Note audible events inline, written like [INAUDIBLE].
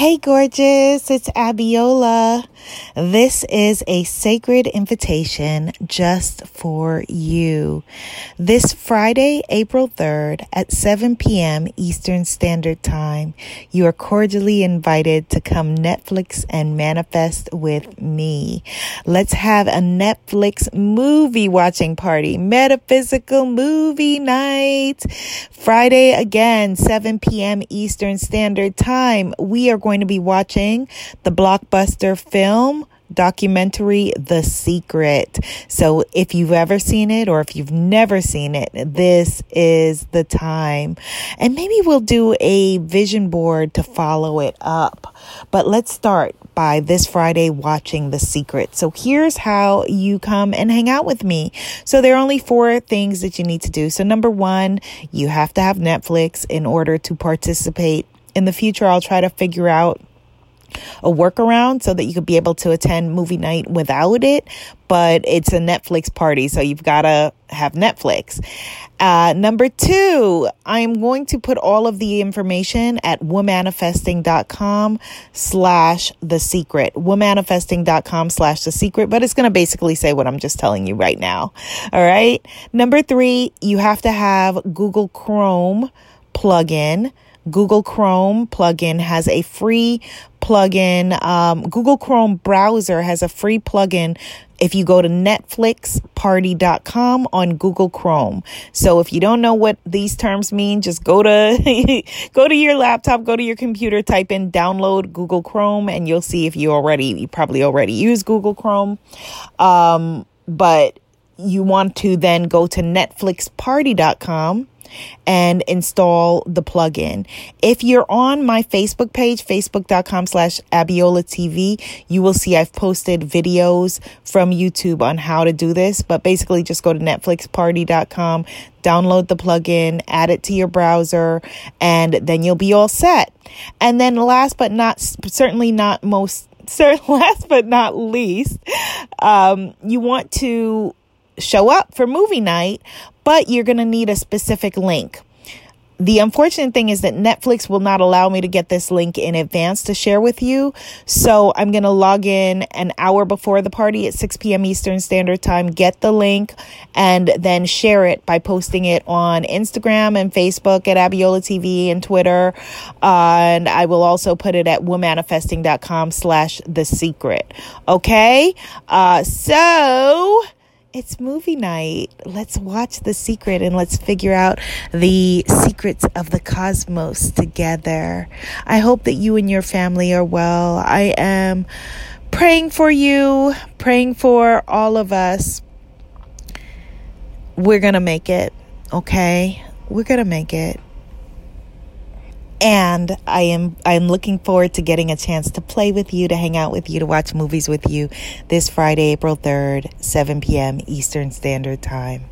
Hey, gorgeous, it's Abiola. This is a sacred invitation just for you. This Friday, April 3rd at 7 p.m. Eastern Standard Time, you are cordially invited to come Netflix and manifest with me. Let's have a Netflix movie watching party, metaphysical movie night. Friday again, 7 p.m. Eastern Standard Time. We are going to be watching the blockbuster film documentary The Secret. So if you've ever seen it or if you've never seen it, this is the time. And maybe we'll do a vision board to follow it up. But let's start by this Friday watching The Secret. So here's how you come and hang out with me. So there are only four things that you need to do. So number one, you have to have Netflix in order to participate. In the future, I'll try to figure out a workaround so that you could be able to attend movie night without it, but it's a Netflix party, so you've got to have Netflix. Uh, number two, I'm going to put all of the information at womanifesting.com slash the secret. Womanifesting.com slash the secret, but it's going to basically say what I'm just telling you right now. All right. Number three, you have to have Google Chrome plugin. Google Chrome plugin has a free plugin. Um, Google Chrome browser has a free plugin if you go to netflixparty.com on Google Chrome. So if you don't know what these terms mean, just go to [LAUGHS] go to your laptop, go to your computer, type in download Google Chrome and you'll see if you already you probably already use Google Chrome. Um, but you want to then go to netflixparty.com and install the plugin. If you're on my Facebook page, facebook.com slash Abiola TV, you will see I've posted videos from YouTube on how to do this, but basically just go to netflixparty.com, download the plugin, add it to your browser, and then you'll be all set. And then last but not, certainly not most, [LAUGHS] sir, last but not least, um, you want to show up for movie night, but you're going to need a specific link. The unfortunate thing is that Netflix will not allow me to get this link in advance to share with you. So I'm going to log in an hour before the party at 6 p.m. Eastern Standard Time, get the link, and then share it by posting it on Instagram and Facebook at Abiola TV and Twitter. Uh, and I will also put it at womanifesting.com slash the secret. Okay. Uh, so it's movie night. Let's watch The Secret and let's figure out the secrets of the cosmos together. I hope that you and your family are well. I am praying for you, praying for all of us. We're going to make it, okay? We're going to make it and I am I'm looking forward to getting a chance to play with you, to hang out with you, to watch movies with you this Friday, April 3rd, 7 p.m. Eastern Standard Time.